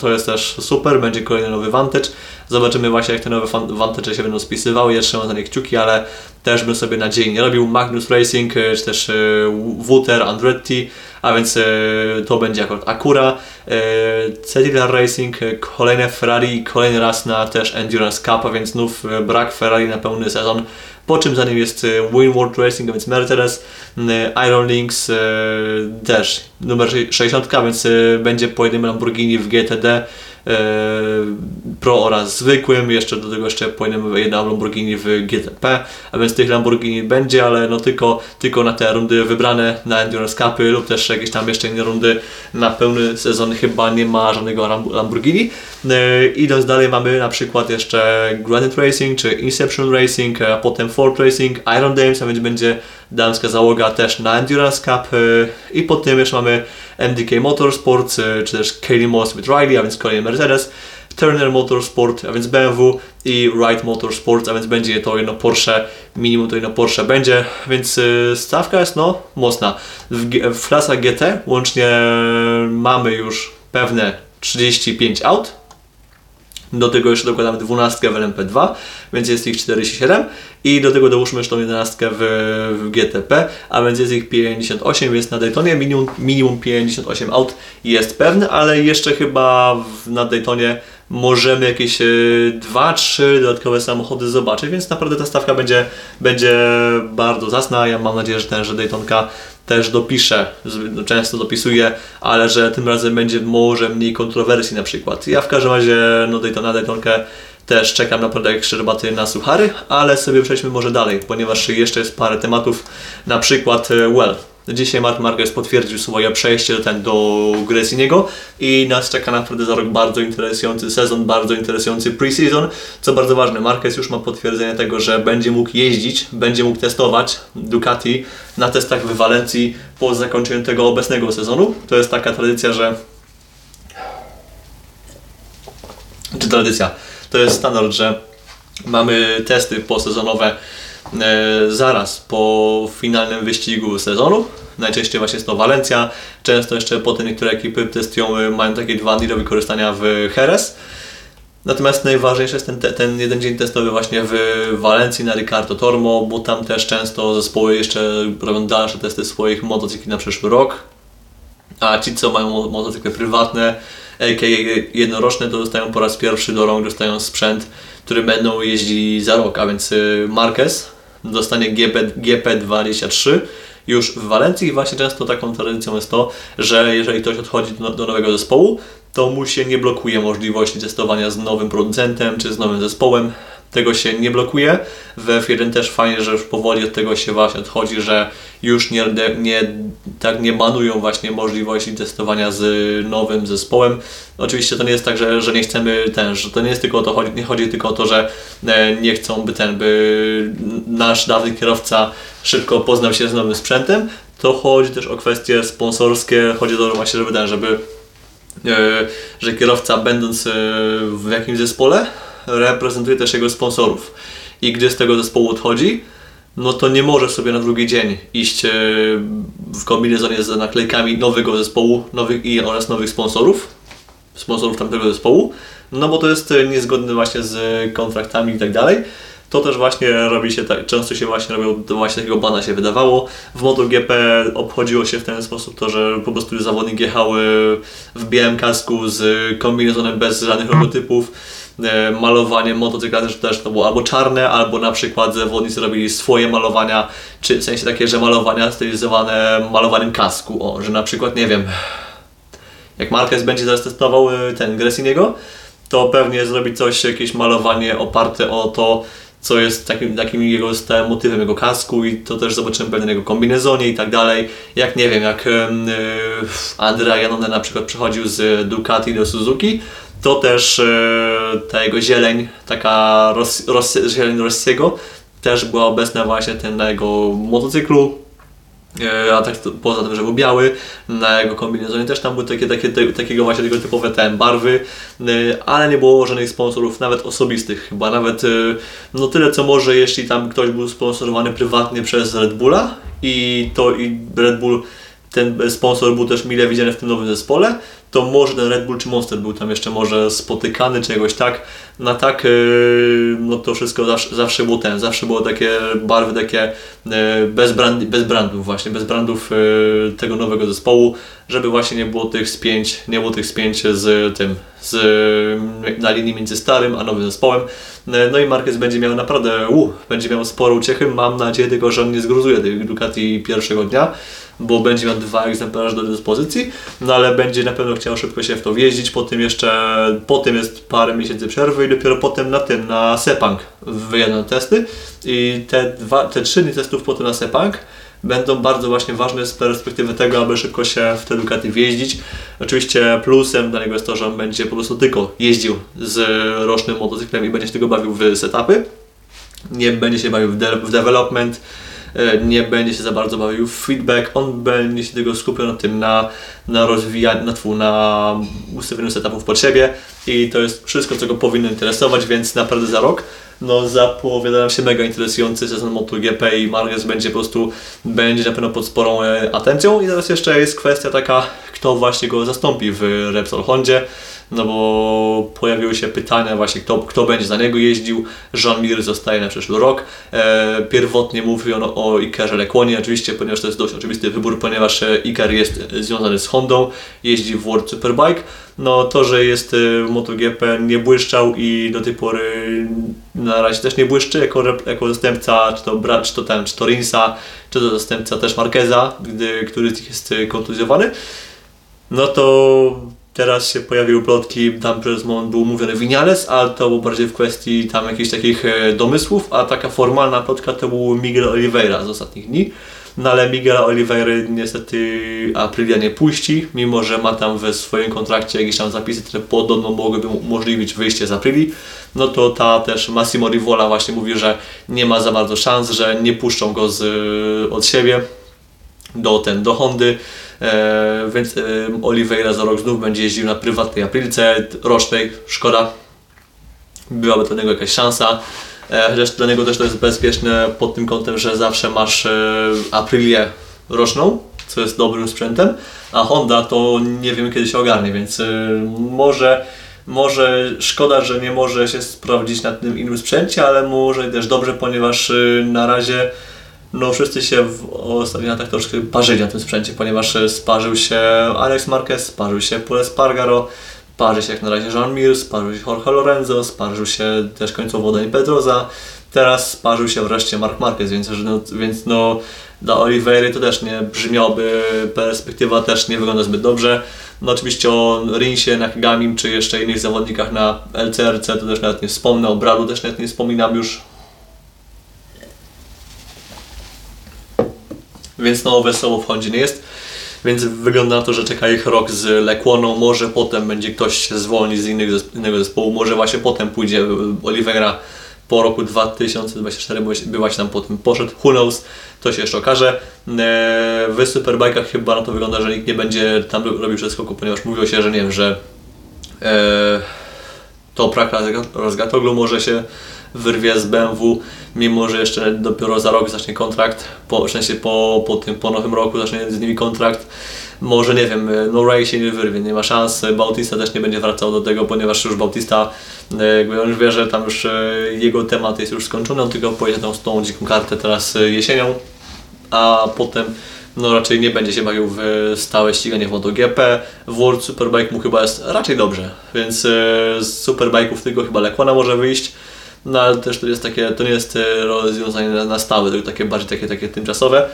to jest też super, będzie kolejny nowy Vantage. Zobaczymy właśnie jak te nowe Vantage się będą spisywały, ja trzymam za nie kciuki, ale też bym sobie nadziei nie robił. Magnus Racing, e, czy też e, Wuter, Andretti, a więc to będzie akurat Acura. Cedilar Racing, kolejne Ferrari, kolejny raz na też Endurance Cup, a więc znów brak Ferrari na pełny sezon po czym za nim jest e, Winward Racing, a więc Mercedes, Iron Links e, też numer 60, więc e, będzie po jednym Lamborghini w GTD Pro oraz zwykłym, jeszcze do tego jeszcze po jednym jedna Lamborghini w GTP, a więc tych Lamborghini będzie, ale no tylko, tylko na te rundy wybrane na Endurance Cupy lub też jakieś tam jeszcze inne rundy. Na pełny sezon chyba nie ma żadnego Lamborghini. Idąc dalej mamy na przykład jeszcze Granite Racing czy Inception Racing, a potem Ford Racing, Iron Dames, a więc będzie damska załoga też na Endurance Cup y, i potem jeszcze mamy MDK Motorsport, y, czy też Kelly Moss with Riley, a więc kolejny Mercedes, Turner Motorsport, a więc BMW i Wright Motorsport, a więc będzie to jedno Porsche, minimum to jedno Porsche będzie, więc y, stawka jest no mocna. W, w klasach GT łącznie mamy już pewne 35 aut, do tego jeszcze dokładamy 12 w LMP2, więc jest ich 47 i do tego dołóżmy jeszcze tą 11 w, w GTP, a więc jest ich 58, więc na Daytonie minimum, minimum 58 aut jest pewne, ale jeszcze chyba w, na Daytonie możemy jakieś 2-3 e, dodatkowe samochody zobaczyć, więc naprawdę ta stawka będzie, będzie bardzo zasna. Ja mam nadzieję, że ten, że Daytonka też dopiszę, często dopisuję, ale że tym razem będzie może mniej kontrowersji na przykład. Ja w każdym razie no Daytona, Daytonkę też czekam naprawdę jak szczerbaty na suchary, ale sobie przejdźmy może dalej, ponieważ jeszcze jest parę tematów, na przykład e, Well. Dzisiaj Mark Marquez potwierdził swoje przejście do, ten, do Gresiniego i nas czeka naprawdę za rok bardzo interesujący sezon, bardzo interesujący preseason. Co bardzo ważne, Marquez już ma potwierdzenie tego, że będzie mógł jeździć, będzie mógł testować Ducati na testach w Walencji po zakończeniu tego obecnego sezonu. To jest taka tradycja, że czy tradycja, to jest standard, że mamy testy posezonowe zaraz po finalnym wyścigu sezonu. Najczęściej właśnie jest to Walencja, często jeszcze potem niektóre ekipy testują, e, mają takie dwa dni do wykorzystania w Jerez. Natomiast najważniejszy jest ten, ten jeden dzień testowy właśnie w Walencji na Ricardo Tormo, bo tam też często zespoły jeszcze robią dalsze testy swoich motocykli na przyszły rok. A ci, co mają motocykle prywatne, a.k.a. jednoroczne, to dostają po raz pierwszy do rąk, dostają sprzęt, który będą jeździli za rok, a więc y, Marquez dostanie GP, GP23 już w Walencji właśnie często taką tradycją jest to, że jeżeli ktoś odchodzi do, do nowego zespołu, to mu się nie blokuje możliwości testowania z nowym producentem czy z nowym zespołem. Tego się nie blokuje. W F1 też fajnie, że już powoli od tego się właśnie odchodzi, że już nie, nie, tak nie banują właśnie możliwości testowania z nowym zespołem. Oczywiście to nie jest tak, że, że nie chcemy ten, że to nie jest tylko o to, chodzi, nie chodzi tylko o to, że e, nie chcą by ten, by nasz dawny kierowca szybko poznał się z nowym sprzętem, to chodzi też o kwestie sponsorskie, chodzi o to właśnie, żeby ten, żeby e, że kierowca będąc e, w jakimś zespole reprezentuje też jego sponsorów i gdy z tego zespołu odchodzi, no to nie może sobie na drugi dzień iść e, w kombinezonie z naklejkami nowego zespołu nowych i oraz nowych sponsorów, sponsorów tamtego zespołu, no bo to jest e, niezgodne właśnie z kontraktami i tak dalej. To też właśnie robi się tak, często się właśnie robią, właśnie takiego bana się wydawało. W MotoGP obchodziło się w ten sposób to, że po prostu zawodnik jechał e, w białym kasku z kombinezonem bez żadnych logotypów. E, Malowanie motocykla też, to było albo czarne, albo na przykład zawodnicy robili swoje malowania, czy w sensie takie, że malowania stylizowane malowaniem kasku. O, że na przykład, nie wiem, jak Marquez będzie teraz testował e, ten Gresiniego, to pewnie zrobi coś, jakieś malowanie oparte o to, co jest takim, takim jego stałym motywem jego kasku i to też zobaczymy pewnie na jego kombinezonie i tak dalej. Jak nie wiem, jak um, Andrea Janone na przykład przechodził z Ducati do Suzuki, to też ta jego zieleń, taka ros, ros, zieleń Rossiego, też była obecna właśnie ten na jego motocyklu. E, A tak poza tym, że był biały, na jego kombinezonie też tam były takie, takie, te, takiego właśnie tego typowe ten barwy, e, ale nie było żadnych sponsorów, nawet osobistych chyba, nawet e, no tyle co może, jeśli tam ktoś był sponsorowany prywatnie przez Red Bulla i to i Red Bull, ten sponsor był też mile widziany w tym nowym zespole, to może ten Red Bull czy Monster był tam jeszcze może spotykany czy jakoś tak. Na tak, yy, no to wszystko zawsze, zawsze było ten, zawsze było takie barwy takie yy, bez, brand, bez brandów właśnie, bez brandów yy, tego nowego zespołu, żeby właśnie nie było tych spięć, nie było tych spięć z tym, z, na linii między starym a nowym zespołem. No i Marquez będzie miał naprawdę, uh, będzie miał sporo uciechy, mam nadzieję tylko, że on nie zgruzuje tej Ducati pierwszego dnia, bo będzie miał dwa egzemplarze do dyspozycji, no ale będzie na pewno chciał szybko się w to wjeździć, po tym jeszcze, po tym jest parę miesięcy przerwy i dopiero potem na tym, na Sepang wyjadą testy i te, dwa, te trzy dni testów potem na Sepang będą bardzo właśnie ważne z perspektywy tego, aby szybko się w te Ducati wjeździć. Oczywiście plusem dla niego jest to, że on będzie po prostu tylko jeździł z rocznym motocyklem i będzie się tego bawił w setupy. Nie będzie się bawił w, de w development, nie będzie się za bardzo bawił w feedback, on będzie się tego skupiał na tym, na, na rozwijaniu, na, na ustawieniu setupów pod siebie i to jest wszystko, co go powinno interesować, więc naprawdę za rok no zapowiada nam się mega interesujący sezon MotoGP i Marquez będzie po prostu, będzie na pewno pod sporą e, atencją. I teraz jeszcze jest kwestia taka, kto właśnie go zastąpi w Repsol Hondzie, no bo pojawiły się pytania właśnie, kto, kto będzie za niego jeździł, Jean Mir zostaje na przyszły rok, e, pierwotnie mówiono o Ikerze Lekłonie, oczywiście, ponieważ to jest dość oczywisty wybór, ponieważ e, Iker jest związany z Hondą, jeździ w World Superbike, no to, że jest w MotoGP nie błyszczał i do tej pory na razie też nie błyszczy jako, jako zastępca, czy to, Bra, czy to ten, czy to Rinsa, czy to zastępca też Marqueza, gdy, który z nich jest kontuzjowany, no to teraz się pojawiły plotki, tam przez moment był mówiony Vinales, ale to było bardziej w kwestii tam jakichś takich domysłów, a taka formalna plotka to był Miguel Oliveira z ostatnich dni. No ale Miguela Oliveira niestety Aprilia nie puści, mimo że ma tam we swoim kontrakcie jakieś tam zapisy, które podobno mogłyby umożliwić wyjście z Aprilii. No to ta też Massimo Rivola właśnie mówi, że nie ma za bardzo szans, że nie puszczą go z, od siebie do, ten, do Hondy. E, więc e, Oliveira za rok znów będzie jeździł na prywatnej Aprilce rocznej, szkoda. Byłaby dla niego jakaś szansa. E, chociaż dla niego też to jest bezpieczne pod tym kątem, że zawsze masz e, Aprilię roczną, co jest dobrym sprzętem, a Honda to nie wiem kiedy się ogarnie, więc e, może, może szkoda, że nie może się sprawdzić na tym innym sprzęcie, ale może też dobrze, ponieważ na razie no wszyscy się w ostatnich latach troszkę parzyli na tym sprzęcie, ponieważ sparzył się Alex Marquez, sparzył się Pole Spargaro, Parzy się jak na razie Jean Mir, sparzył się Jorge Lorenzo, sparzył się też końcowo Dani Pedroza, teraz sparzył się wreszcie Mark Marquez, więc no, więc no dla Oliveira to też nie brzmiałoby, perspektywa też nie wygląda zbyt dobrze. No oczywiście o Rinsie, Nakagamim czy jeszcze innych zawodnikach na LCRC to też nawet nie wspomnę, o Bradu też nawet nie wspominam już. Więc no wesoło w Hondzie nie jest. Więc wygląda na to, że czeka ich rok z Lekłoną, może potem będzie ktoś się zwolni z innego, zespołu, może właśnie potem pójdzie Oliveira po roku 2024, by właśnie tam potem poszedł, who knows, to się jeszcze okaże. W Superbike'ach chyba na to wygląda, że nikt nie będzie tam robił przeskoku, ponieważ mówiło się, że nie wiem, że e, Toprak Razgatoglu może się wyrwie z BMW, mimo że jeszcze dopiero za rok zacznie kontrakt, po, w sensie po, po tym, po nowym roku zacznie z nimi kontrakt. Może nie wiem, no Ray się nie wyrwie, nie ma szans, Bautista też nie będzie wracał do tego, ponieważ już Bautista, jakby on już wie, że tam już jego temat jest już skończony, on tylko pojedzie tą, tą dziką kartę teraz jesienią, a potem no raczej nie będzie się bawił w stałe ściganie w MotoGP. World Superbike mu chyba jest raczej dobrze, więc z Superbike'ów tylko chyba Lekona może wyjść. No ale też to jest takie, to nie jest rozwiązanie na, na stałe, tylko takie bardziej takie, takie tymczasowe.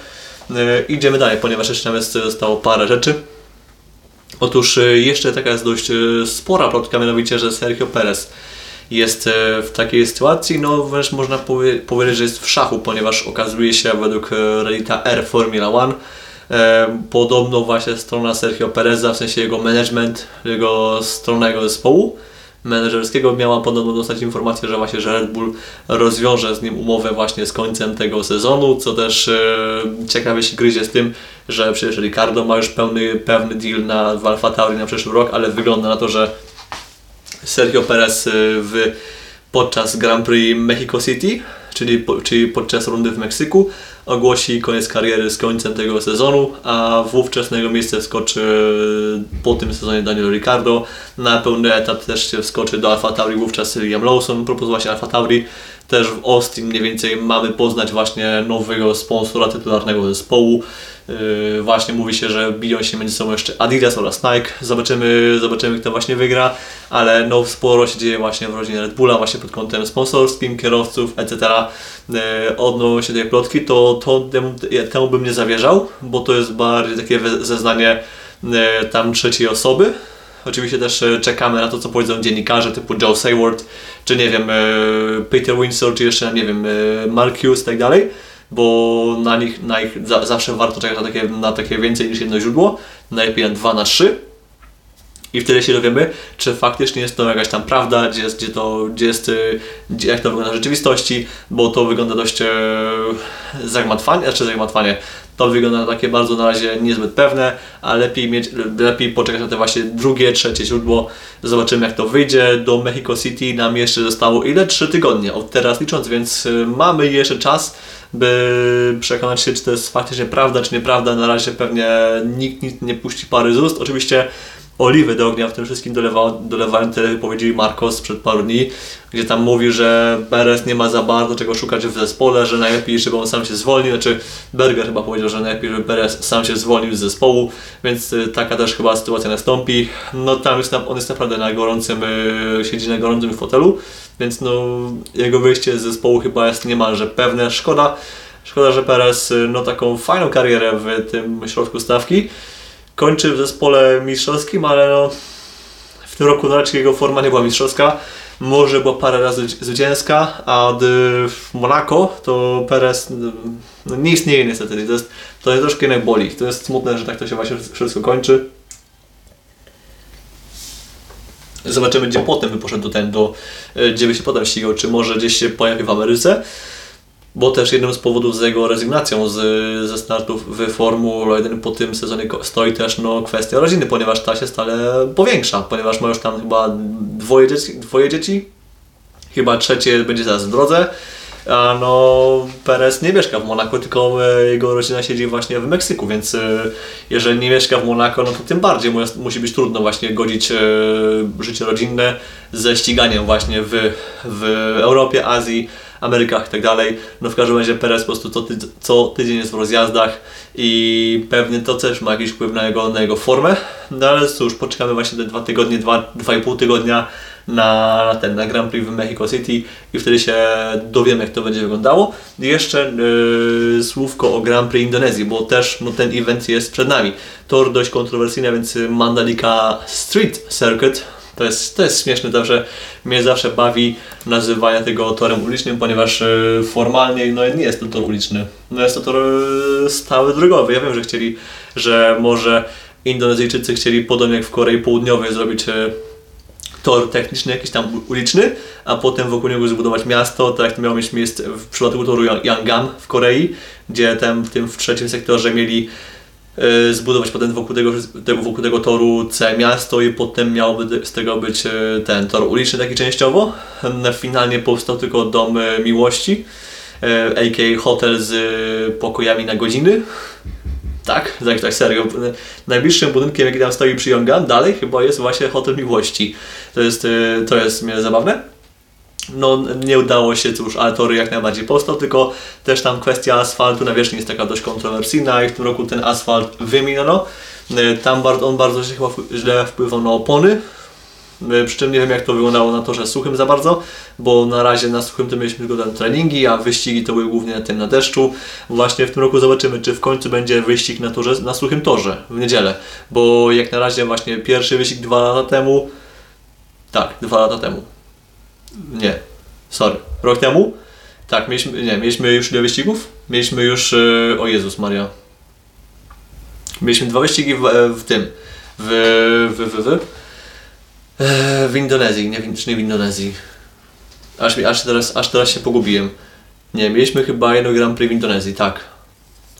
Idziemy dalej, ponieważ jeszcze nam zostało parę rzeczy. Otóż jeszcze taka jest dość spora plotka, mianowicie, że Sergio Perez jest w takiej sytuacji, no wręcz można powie powiedzieć, że jest w szachu, ponieważ okazuje się według Reddita R Formula One podobno właśnie strona Sergio Pereza, w sensie jego management, jego stronnego zespołu menedżerskiego miała podobno dostać informację, że właśnie że Red Bull rozwiąże z nim umowę właśnie z końcem tego sezonu, co też e, ciekawie się gryzie z tym, że przecież Ricardo ma już pełny, pewny deal na, w Alfa Tauri na przyszły rok, ale wygląda na to, że Sergio Perez e, w, podczas Grand Prix Mexico City, czyli, po, czyli podczas rundy w Meksyku, ogłosi koniec kariery z końcem tego sezonu, a wówczas na jego miejsce wskoczy po tym sezonie Daniel Ricardo. Na pełny etap też się wskoczy do Alfa Tauri wówczas Liam Lawson, propozycja właśnie Alfa Tauri. Też w Austin mniej więcej mamy poznać właśnie nowego sponsora tytularnego zespołu. Yy, właśnie mówi się, że biją się między sobą jeszcze Adidas oraz Nike. Zobaczymy, zobaczymy kto właśnie wygra, ale no sporo się dzieje właśnie w rodzinie Red Bulla, właśnie pod kątem sponsorskim, kierowców, etc. Yy, odnośnie tej plotki, to, to temu, temu bym nie zawierzał, bo to jest bardziej takie zeznanie yy, tam trzeciej osoby. Oczywiście też yy, czekamy na to, co powiedzą dziennikarze typu Joe Sayward, czy nie wiem, Peter Winsor, czy jeszcze, nie wiem, Mark Hughes i tak dalej bo na nich, na ich za, zawsze warto czekać na takie, na takie więcej niż jedno źródło, najlepiej na 2 na 3 i wtedy się dowiemy, czy faktycznie jest to jakaś tam prawda, gdzie, jest, gdzie to, gdzie jest, gdzie, jak to wygląda w rzeczywistości, bo to wygląda dość e, zagmatwanie, znaczy zagmatwanie, to wygląda takie bardzo na razie niezbyt pewne, a lepiej, mieć, lepiej poczekać na te właśnie drugie, trzecie źródło. Zobaczymy jak to wyjdzie. Do Mexico City nam jeszcze zostało ile? Trzy tygodnie od teraz licząc, więc e, mamy jeszcze czas by przekonać się, czy to jest faktycznie prawda, czy nieprawda. Na razie pewnie nikt, nie puści pary z ust. Oczywiście oliwy do ognia w tym wszystkim dolewa, dolewałem tyle wypowiedzi Marcos przed paru dni, gdzie tam mówi, że Beres nie ma za bardzo czego szukać w zespole, że najlepiej, żeby on sam się zwolnił, znaczy Berger chyba powiedział, że najlepiej, żeby Beres sam się zwolnił z zespołu, więc y, taka też chyba sytuacja nastąpi. No tam jest, on jest naprawdę na gorącym, y, siedzi na gorącym fotelu, więc no jego wyjście z zespołu chyba jest niemalże pewne. Szkoda, szkoda, że Perez y, no taką fajną karierę w tym środku stawki kończy w zespole mistrzowskim, ale no, w tym roku raczej jego forma nie była mistrzowska. Może była parę razy zwycięska, a w Monaco to Perez no, nie istnieje niestety. To jest, to jest troszkę jednak boli. To jest smutne, że tak to się właśnie wszystko kończy. Zobaczymy, gdzie potem by poszedł ten, do, e, gdzie by się potem ścigał, czy może gdzieś się pojawi w Ameryce bo też jednym z powodów za jego rezygnacją z, ze startów w Formule 1 po tym sezonie stoi też no, kwestia rodziny, ponieważ ta się stale powiększa, ponieważ ma już tam chyba dwoje dzieci, dwoje dzieci? Chyba trzecie będzie zaraz w drodze, a no Perez nie mieszka w Monako, tylko e, jego rodzina siedzi właśnie w Meksyku, więc e, jeżeli nie mieszka w Monako, no to tym bardziej musi być trudno właśnie godzić e, życie rodzinne ze ściganiem właśnie w, w Europie, Azji, Amerykach i tak dalej. No w każdym razie Perez po prostu co, ty, co tydzień jest w rozjazdach i pewnie to też ma jakiś wpływ na jego, na jego formę. No ale cóż, poczekamy właśnie te dwa tygodnie, dwa, dwa i pół tygodnia na, ten, na Grand Prix w Mexico City i wtedy się dowiemy jak to będzie wyglądało. I jeszcze yy, słówko o Grand Prix Indonezji, bo też no, ten event jest przed nami. Tor dość kontrowersyjny, więc Mandalika Street Circuit to jest, to jest śmieszne, zawsze mnie zawsze bawi nazywanie tego torem ulicznym, ponieważ e, formalnie no, nie jest to tor uliczny. No jest to tor e, stały drogowy. Ja wiem, że chcieli, że może Indonezyjczycy chcieli podobnie jak w Korei Południowej zrobić e, tor techniczny, jakiś tam uliczny, a potem wokół niego zbudować miasto, tak jak to miało mieć miejsce w przypadku toru Yangan w Korei, gdzie tam w tym w trzecim sektorze mieli zbudować potem wokół tego, wokół tego toru całe miasto i potem miałby z tego być e, ten tor uliczny taki częściowo. Finalnie powstał tylko dom e, miłości, a.k.a. hotel z pokojami na godziny. Tak, tak, tak, serio. Najbliższym budynkiem, jaki tam stoi przy Yongan, dalej chyba jest właśnie Hotel Miłości. To jest, to jest zabawne. No, nie udało się, cóż, ale tory jak najbardziej powstał, tylko też tam kwestia asfaltu na wierzchni jest taka dość kontrowersyjna i w tym roku ten asfalt wymieniono. E, Tam on bardzo się chyba źle wpływał na opony, E, przy czym nie wiem jak to wyglądało na torze suchym za bardzo, bo na razie na suchym to mieliśmy tylko tam treningi, a wyścigi to były głównie na tym na deszczu. Właśnie w tym roku zobaczymy, czy w końcu będzie wyścig na, torze, na suchym torze w niedzielę, bo jak na razie właśnie pierwszy wyścig dwa lata temu, tak, dwa lata temu, nie, sorry, rok temu, tak, mieliśmy, nie, mieliśmy już ile wyścigów? Mieliśmy już, e, o Jezus Maria, mieliśmy dwa wyścigi w, e, w tym, w, w, w, w, e, w Indonezji, nie, w- czy nie w Indonezji, aż, aż, teraz, aż teraz się pogubiłem, nie, mieliśmy chyba jedno Grand Prix w Indonezji, tak,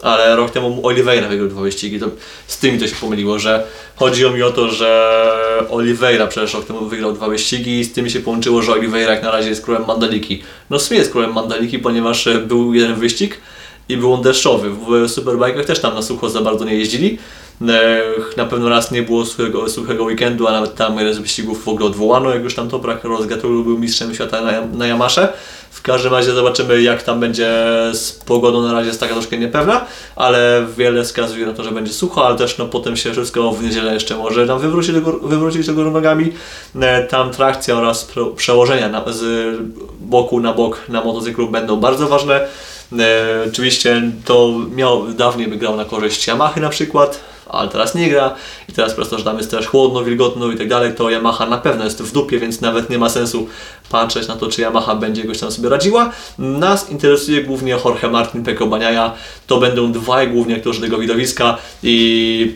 ale rok temu Oliveira wygrał dwa wyścigi, to z tymi to się pomyliło, że chodzi o mi o to, że Oliveira przecież rok temu wygrał dwa wyścigi i z tym się połączyło, że Oliveira jak na razie jest królem Mandaliki. No w sumie jest królem Mandaliki, ponieważ e, był jeden wyścig i był on deszczowy. W Superbike'ach też tam na sucho za bardzo nie jeździli. Na pewno raz nie było suchego, suchego weekendu, a nawet tam jeden z wyścigów w ogóle odwołano, jak już tam Toprak Rozgatulu był mistrzem świata na, na Yamasze. W każdym razie zobaczymy jak tam będzie z pogodą, na razie jest taka troszkę niepewna, ale wiele wskazuje na to, że będzie sucho, ale też no potem się wszystko w niedzielę jeszcze może tam wywrócić do, gór- wywrócić do góry nogami. E, Tam trakcja oraz przełożenia na, z boku na bok na motocyklu będą bardzo ważne. E, oczywiście to miał, dawniej by grał na korzyść Yamahy na przykład, ale teraz nie gra i teraz przez to, że tam jest też chłodno, wilgotno i tak dalej, to Yamaha na pewno jest w dupie, więc nawet nie ma sensu patrzeć na to, czy Yamaha będzie jakoś tam sobie radziła. Nas interesuje głównie Jorge Martin, Peko Baniaja, to będą dwaj głównie aktorzy tego widowiska i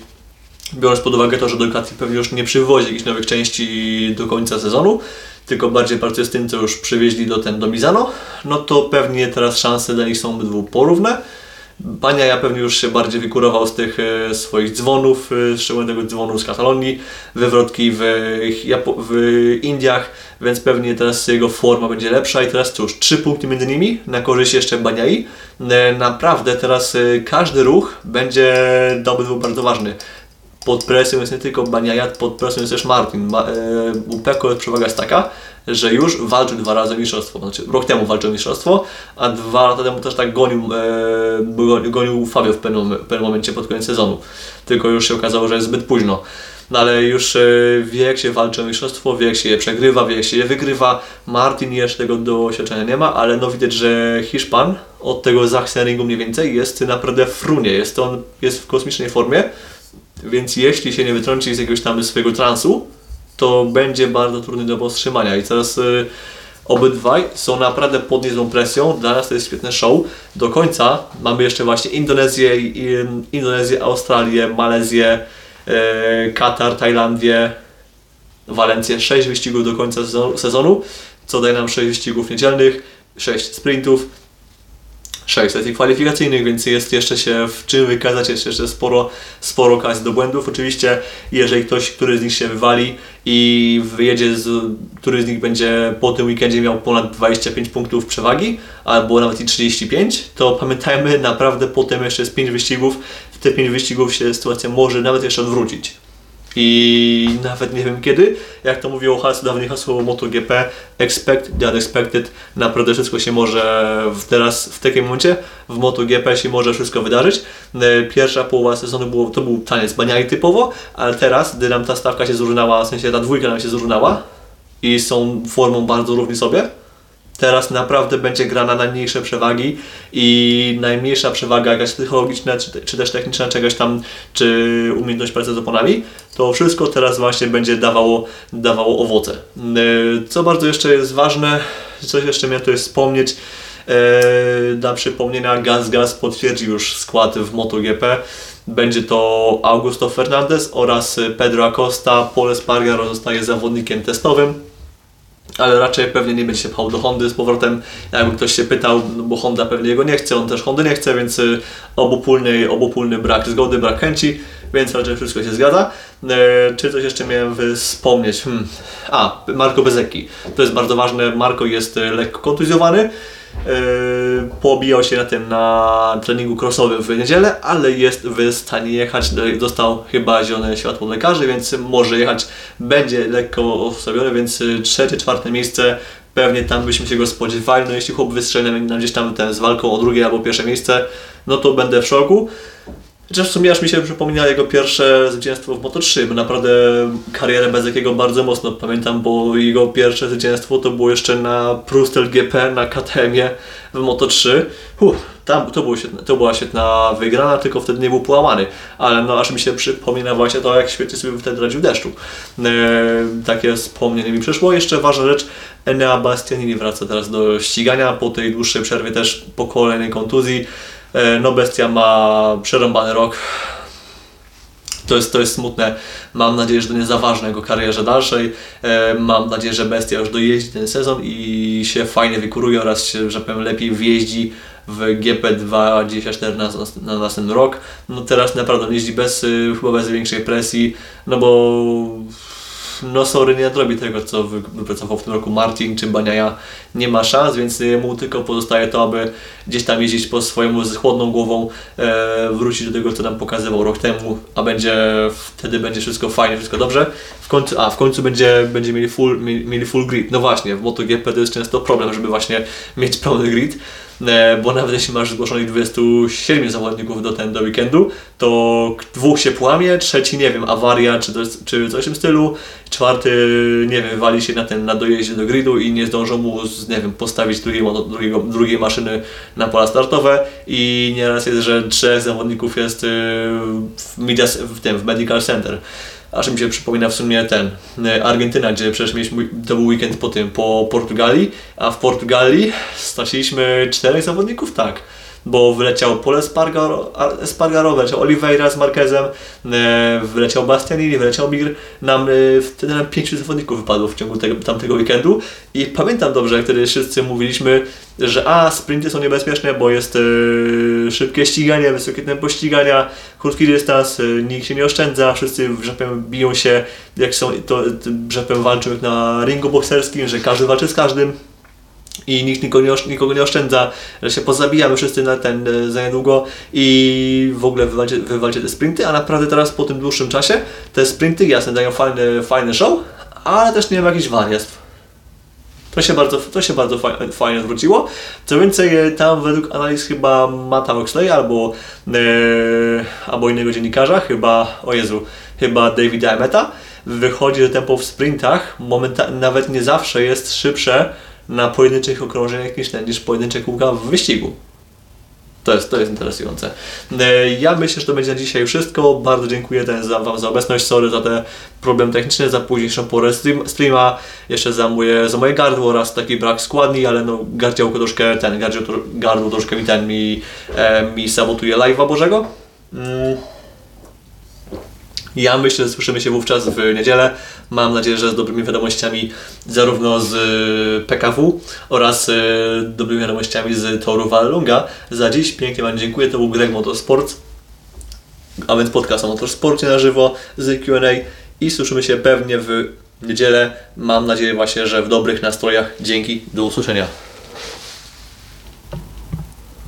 biorąc pod uwagę to, że Ducati pewnie już nie przywozi jakichś nowych części do końca sezonu, tylko bardziej pracuje z tym, co już przywieźli do ten do Mizano, no to pewnie teraz szanse dla nich są obydwu porówne. Bania ja pewnie już się bardziej wykurował z tych e, swoich dzwonów, e, szczególnie tego dzwonu z Katalonii, wywrotki w, w Indiach, więc pewnie teraz jego forma będzie lepsza i teraz cóż, trzy punkty między nimi na korzyść jeszcze Baniai. E, Naprawdę teraz każdy ruch będzie dla obydwu bardzo ważny pod presją jest nie tylko Baniaja, pod presją jest też Martin. Ma, e, u Peko przewaga jest taka, że już walczył dwa razy o mistrzostwo. Znaczy, rok temu walczył o mistrzostwo, a dwa lata temu też tak gonił, e, gonił, Fabio w pewnym, pewnym momencie pod koniec sezonu. Tylko już się okazało, że jest zbyt późno. No ale już e, wie jak się walczy o mistrzostwo, wie jak się je przegrywa, wie jak się je wygrywa. Martin jeszcze tego doświadczenia nie ma, ale no widać, że Hiszpan od tego Zachsenringu mniej więcej jest naprawdę w frunie. Jest on jest w kosmicznej formie. Więc jeśli się nie wytrąci z jakiegoś tam swojego transu, to będzie bardzo trudny do powstrzymania. I teraz y, obydwaj są naprawdę pod niezłą presją. Dla nas to jest świetne show. Do końca mamy jeszcze właśnie Indonezję, Indonezję Australię, Malezję, e, Katar, Tajlandię, Walencję. 6 wyścigów do końca sezonu- sezonu, co daje nam 6 wyścigów niedzielnych, 6 sprintów, 6 sesji kwalifikacyjnych, więc jest jeszcze się w czym wykazać, jest jeszcze sporo, sporo okazji do błędów. Oczywiście, jeżeli ktoś, który z nich się wywali i wyjedzie, z, który z nich będzie po tym weekendzie miał ponad 25 punktów przewagi, albo nawet i 35, to pamiętajmy, naprawdę potem jeszcze jest 5 wyścigów. W te 5 wyścigów się sytuacja może nawet jeszcze odwrócić. I nawet nie wiem kiedy, jak to mówiło hasło, dawniej hasło MotoGP, expect the unexpected, naprawdę wszystko się może w teraz, w takim momencie, w MotoGP się może wszystko wydarzyć. E, Pierwsza połowa sezonu było, to był taniec baniali typowo, ale teraz, gdy nam ta stawka się zrównała, w sensie ta dwójka nam się zrównała i są formą bardzo równi sobie, Teraz naprawdę będzie gra na najmniejsze przewagi i najmniejsza przewaga jakaś psychologiczna, czy, czy też techniczna czegoś tam, czy umiejętność pracy z oponami, to wszystko teraz właśnie będzie dawało, dawało owoce. Yy, Co bardzo jeszcze jest ważne, coś jeszcze miałem tutaj wspomnieć, yy, dla przypomnienia Gaz Gaz potwierdził już skład w MotoGP. Będzie to Augusto Fernandez oraz Pedro Acosta. Pole Spargaro zostaje zawodnikiem testowym. Ale raczej pewnie nie będzie się pchał do Hondy z powrotem. Jakby ktoś się pytał, no bo Honda pewnie jego nie chce, on też Hondy nie chce, więc y, obopólny, obopólny brak zgody, brak chęci, więc raczej wszystko się zgadza. E, czy coś jeszcze miałem wspomnieć? Hmm. A, Marco Bezeki. To jest bardzo ważne. Marco jest y, lekko kontuzjowany. Yy, Pobijał się na tym na treningu crossowym w niedzielę, ale jest w stanie jechać. Dostał chyba zielone światło lekarzy, więc może jechać. Będzie lekko osłabiony, więc y, trzecie, czwarte miejsce. Pewnie tam byśmy się go spodziewali. No jeśli chłop wystrzeli na gdzieś tam ten z walką o drugie albo pierwsze miejsce, no to będę w szoku. Chociaż w sumie aż mi się przypomina jego pierwsze zwycięstwo w Moto3, bo naprawdę karierę bez jakiego bardzo mocno pamiętam, bo jego pierwsze zwycięstwo to było jeszcze na Prustel GP, na KTM-ie w Moto3. Uff, tam to, było świetne, to była świetna wygrana, tylko wtedy nie był połamany, ale no aż mi się przypomina właśnie to, jak świetnie sobie wtedy radził deszczu. E, takie wspomnienie mi przeszło. Jeszcze ważna rzecz, Enea Bastianini wraca teraz do ścigania po tej dłuższej przerwie też po kolejnej kontuzji. E, No bestia ma przerąbany rok. To jest, to jest smutne. Mam nadzieję, że to nie zaważne jego karierze dalszej. E, Mam nadzieję, że bestia już dojeździ ten sezon i się fajnie wykuruje oraz się, że powiem, lepiej wjeździ w GP24 na, na następny rok. No teraz naprawdę jeździ bez, y, chyba bez większej presji, no bo no sorry, nie nadrobi tego, co wy- wypracował w tym roku Martin czy Baniaja. Nie ma szans, więc mu tylko pozostaje to, aby gdzieś tam jeździć po swojemu z chłodną głową, e, wrócić do tego, co nam pokazywał rok temu, a będzie wtedy będzie wszystko fajnie, wszystko dobrze. W końcu, a w końcu będzie, będzie mieli, full, mieli, full grid. No właśnie, w MotoGP to jest często problem, żeby właśnie mieć pełny grid. E, bo nawet jeśli masz zgłoszonych 27 zawodników do ten do weekendu, to dwóch się płamie, trzeci nie wiem, awaria czy, to, czy coś w tym stylu, czwarty nie wiem, wali się na ten na dojeździe do gridu i nie zdążą mu nie wiem, postawić drugiej, drugiego, drugiej maszyny na pola startowe i nieraz jest, że trzech zawodników jest y, w, media, w tym w Medical Center. Aż mi się przypomina w sumie ten y, Argentyna, gdzie przecież mieliśmy, to był weekend po tym, po Portugalii, a w Portugalii straciliśmy czterech zawodników, tak. Bo wyleciał Pole Espargaro, Espargaro wyleciał Oliveira z Marquezem, e, wyleciał Bastianini, wyleciał Mir. Nam e, wtedy nam pięciu zawodników wypadło w ciągu tego, tamtego weekendu. I pamiętam dobrze, jak wtedy wszyscy mówiliśmy, że a, sprinty są niebezpieczne, bo jest e, szybkie ściganie, wysokie tempo ścigania, krótki dystans, nikt się nie oszczędza, wszyscy wrzepem biją się, jak są, to to wrzepem walczą jak na ringu bokserskim, że każdy walczy z każdym i nikt nikogo nie, nikogo nie oszczędza, że się pozabijamy wszyscy na ten e, za niedługo i w ogóle wywalcie, wywalcie te sprinty, a naprawdę teraz po tym dłuższym czasie te sprinty jasne dają fajny, fajny show, ale też nie ma jakichś wariactw. To się bardzo, to się bardzo faj, fajnie zwróciło. Co więcej, e, tam według analiz chyba Mata Oxley albo, e, albo innego dziennikarza, chyba, o Jezu, chyba Davida Emeta, wychodzi, że tempo w sprintach nawet nie zawsze jest szybsze na pojedynczych okrążeniach niż, niż pojedyncze kółka w wyścigu. To jest, to jest interesujące. E, Ja myślę, że to będzie na dzisiaj wszystko. Bardzo dziękuję za, Wam za obecność. Sorry za te problemy techniczne, za późniejszą porę stream, streama, jeszcze za moje, za moje gardło oraz taki brak składni, ale no gardziałko troszkę, ten gardło troszkę mi ten mi, e, mi sabotuje live'a Bożego. Mm. Ja myślę, że słyszymy się wówczas w niedzielę. Mam nadzieję, że z dobrymi wiadomościami zarówno z y, PKW oraz y, dobrymi wiadomościami z Toru Vallelunga. Za dziś pięknie Wam dziękuję. To był Greg Motorsport, a więc podcast o motorsporcie na żywo z Q&A i słyszymy się pewnie w niedzielę. Mam nadzieję właśnie, że w dobrych nastrojach. Dzięki, do usłyszenia.